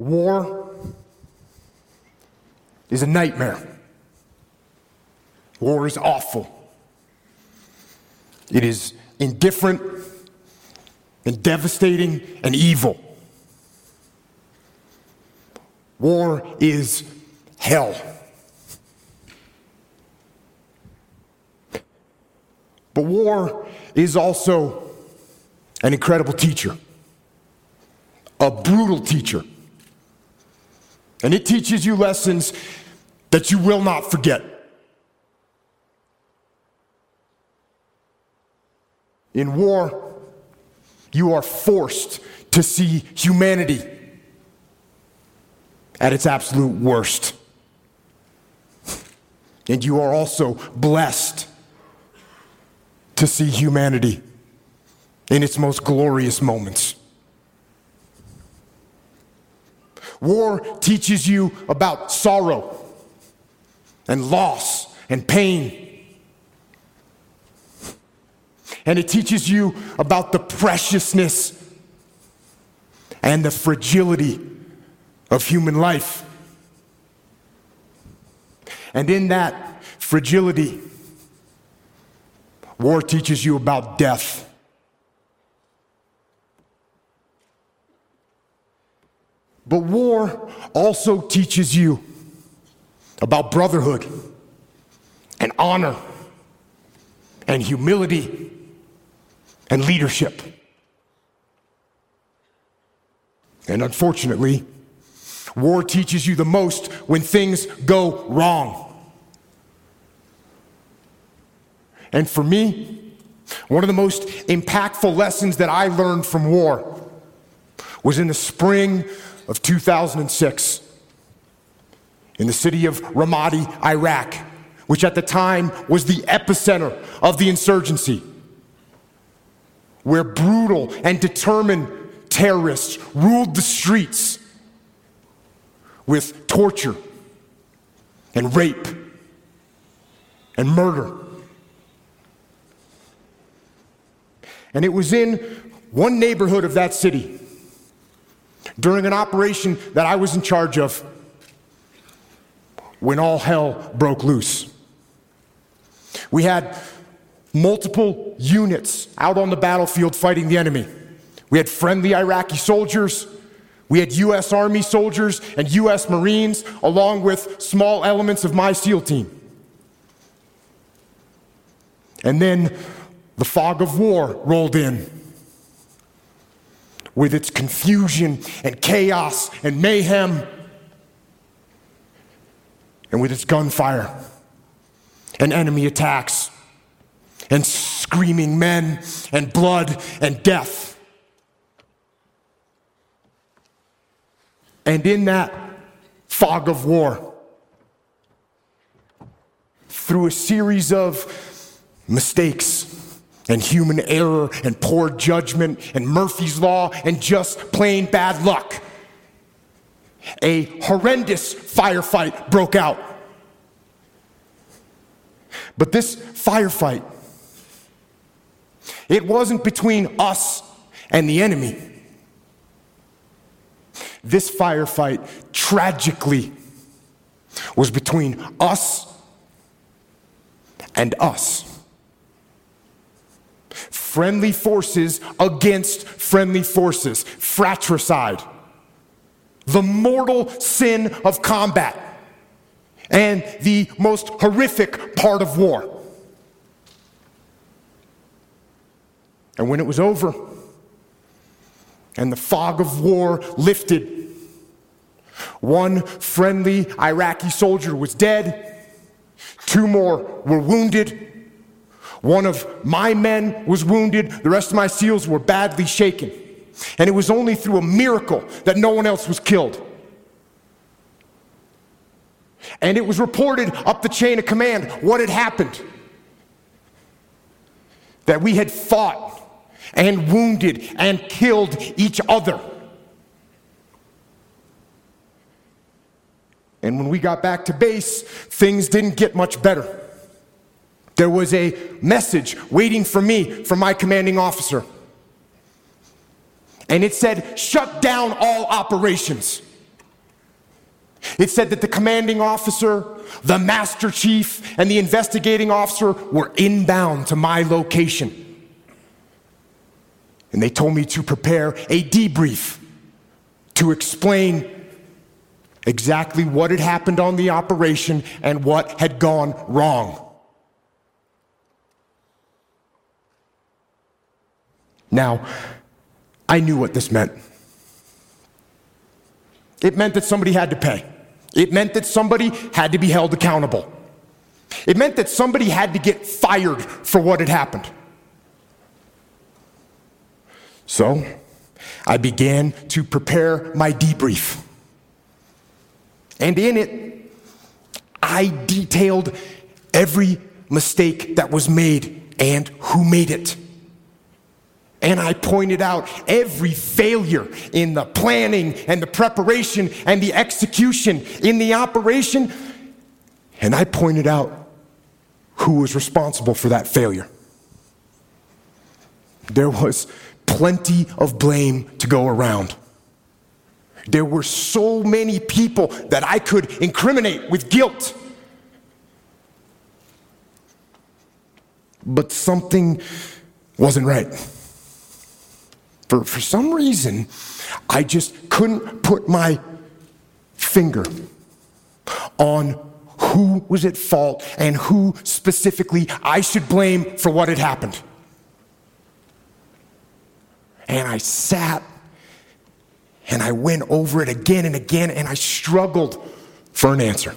War is a nightmare. War is awful. It is indifferent and devastating and evil. War is hell. But war is also an incredible teacher, a brutal teacher. And it teaches you lessons that you will not forget. In war, you are forced to see humanity at its absolute worst. And you are also blessed to see humanity in its most glorious moments. War teaches you about sorrow and loss and pain. And it teaches you about the preciousness and the fragility of human life. And in that fragility, war teaches you about death. But war also teaches you about brotherhood and honor and humility and leadership. And unfortunately, war teaches you the most when things go wrong. And for me, one of the most impactful lessons that I learned from war was in the spring of 2006 in the city of Ramadi, Iraq, which at the time was the epicenter of the insurgency, where brutal and determined terrorists ruled the streets with torture and rape and murder. And it was in one neighborhood of that city during an operation that I was in charge of when all hell broke loose. We had multiple units out on the battlefield fighting the enemy. We had friendly Iraqi soldiers, we had U.S. Army soldiers and U.S. Marines, along with small elements of my SEAL team. And then the fog of war rolled in with its confusion and chaos and mayhem and with its gunfire and enemy attacks and screaming men and blood and death. And in that fog of war, through a series of mistakes, and human error and poor judgment and Murphy's Law and just plain bad luck, a horrendous firefight broke out. But this firefight, it wasn't between us and the enemy. This firefight tragically was between us and us. Friendly forces against friendly forces, fratricide, the mortal sin of combat, and the most horrific part of war. And when it was over, and the fog of war lifted. One friendly Iraqi soldier was dead, two more were wounded. One of my men was wounded, the rest of my SEALs were badly shaken. And it was only through a miracle that no one else was killed. And it was reported up the chain of command what had happened. That we had fought and wounded and killed each other. And when we got back to base, things didn't get much better. There was a message waiting for me from my commanding officer. And it said, shut down all operations. It said that the commanding officer, the master chief, and the investigating officer were inbound to my location. And they told me to prepare a debrief to explain exactly what had happened on the operation and what had gone wrong. Now, I knew what this meant. It meant that somebody had to pay. It meant that somebody had to be held accountable. It meant that somebody had to get fired for what had happened. So I began to prepare my debrief. And in it, I detailed every mistake that was made and who made it. And I pointed out every failure in the planning and the preparation and the execution in the operation. And I pointed out who was responsible for that failure. There was plenty of blame to go around. There were so many people that I could incriminate with guilt. But something wasn't right. For, for some reason, I just couldn't put my finger on who was at fault and who specifically I should blame for what had happened. And I sat and I went over it again and again and I struggled for an answer.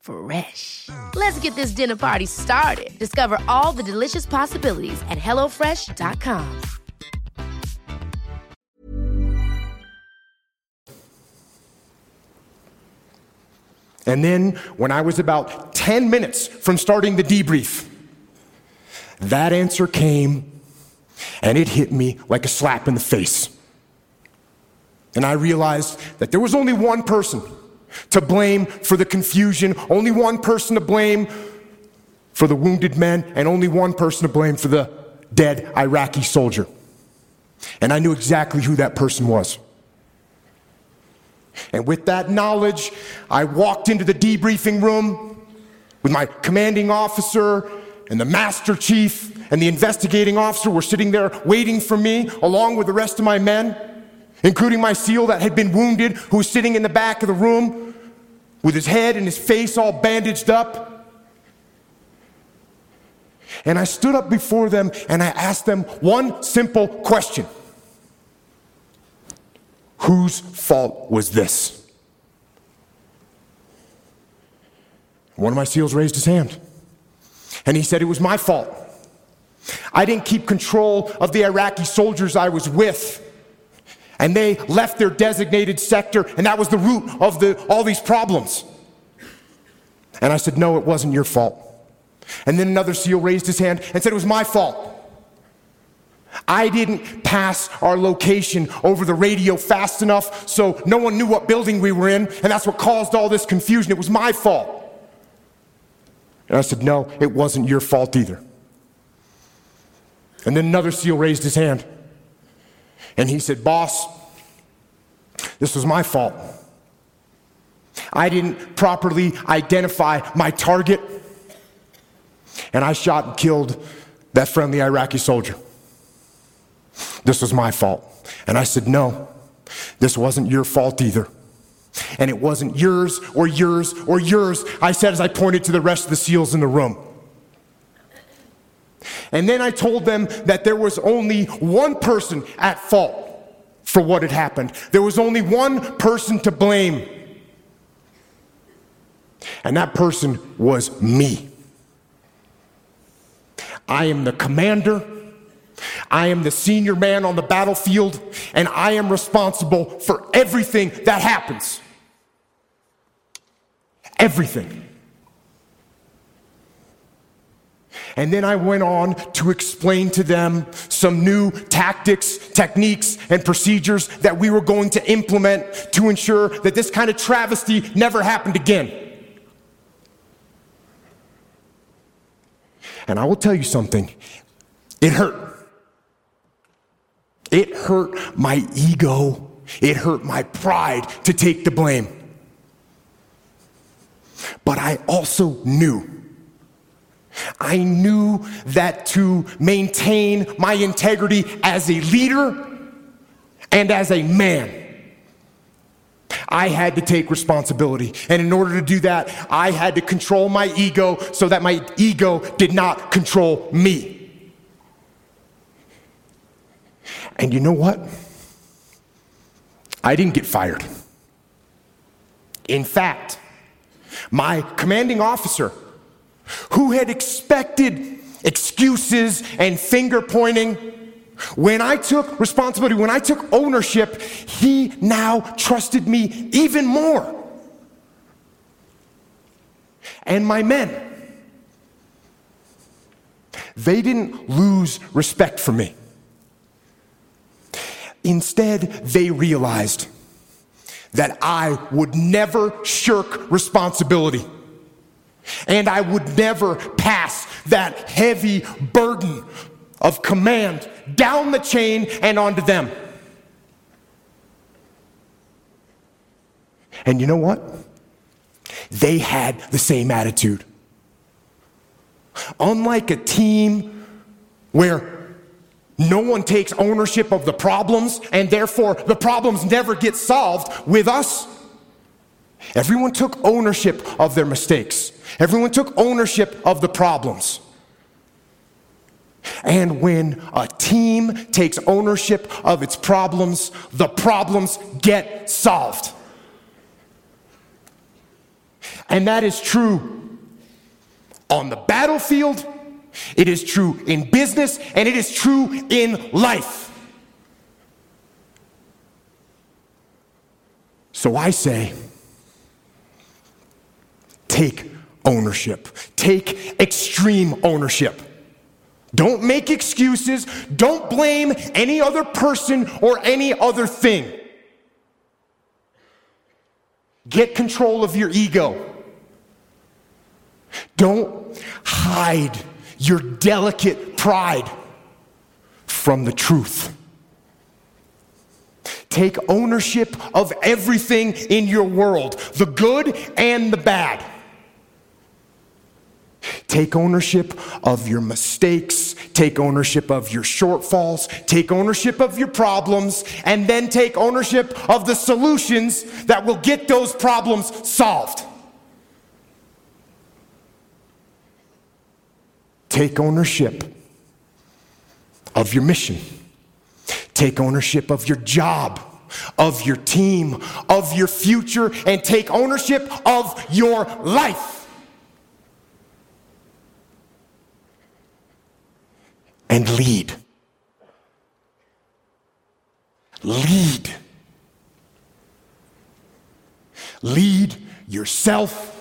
Fresh. Let's get this dinner party started. Discover all the delicious possibilities at hellofresh.com. And then, when I was about 10 minutes from starting the debrief, that answer came and it hit me like a slap in the face. And I realized that there was only one person to blame for the confusion, only one person to blame for the wounded men and only one person to blame for the dead Iraqi soldier. And I knew exactly who that person was. And with that knowledge, I walked into the debriefing room with my commanding officer and the master chief and the investigating officer were sitting there waiting for me along with the rest of my men, including my SEAL that had been wounded, who was sitting in the back of the room with his head and his face all bandaged up. And I stood up before them and I asked them one simple question Whose fault was this? One of my SEALs raised his hand and he said, It was my fault. I didn't keep control of the Iraqi soldiers I was with. And they left their designated sector, and that was the root of the, all these problems. And I said, No, it wasn't your fault. And then another SEAL raised his hand and said, It was my fault. I didn't pass our location over the radio fast enough so no one knew what building we were in, and that's what caused all this confusion. It was my fault. And I said, No, it wasn't your fault either. And then another SEAL raised his hand and he said, Boss, this was my fault. I didn't properly identify my target, and I shot and killed that friendly Iraqi soldier. This was my fault. And I said, No, this wasn't your fault either. And it wasn't yours or yours or yours, I said as I pointed to the rest of the SEALs in the room. And then I told them that there was only one person at fault for what had happened. There was only one person to blame. And that person was me. I am the commander. I am the senior man on the battlefield, and I am responsible for everything that happens. Everything. And then I went on to explain to them some new tactics, techniques, and procedures that we were going to implement to ensure that this kind of travesty never happened again. And I will tell you something it hurt. It hurt my ego, it hurt my pride to take the blame. But I also knew. I knew that to maintain my integrity as a leader and as a man, I had to take responsibility. And in order to do that, I had to control my ego so that my ego did not control me. And you know what? I didn't get fired. In fact, my commanding officer, who had expected excuses and finger pointing, when I took responsibility, when I took ownership, he now trusted me even more. And my men, they didn't lose respect for me. Instead, they realized that I would never shirk responsibility. And I would never pass that heavy burden of command down the chain and onto them. And you know what? They had the same attitude. Unlike a team where no one takes ownership of the problems, and therefore the problems never get solved with us. Everyone took ownership of their mistakes, everyone took ownership of the problems. And when a team takes ownership of its problems, the problems get solved. And that is true on the battlefield it is true in business and it is true in life. So I say, take ownership, take extreme ownership. Don't make excuses. Don't blame any other person or any other thing. Get control of your ego. Don't hide your delicate pride from the truth. Take ownership of everything in your world, the good and the bad. Take ownership of your mistakes, take ownership of your shortfalls, take ownership of your problems, and then take ownership of the solutions that will get those problems solved. Take ownership of your mission. Take ownership of your job, of your team, of your future, and take ownership of your life. And lead. Lead. Lead yourself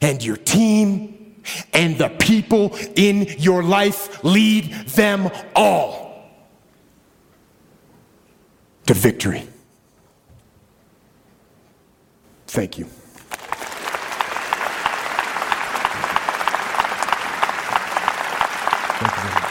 and your team and the people in your life. Lead them all to victory. Thank you. Thank you very much.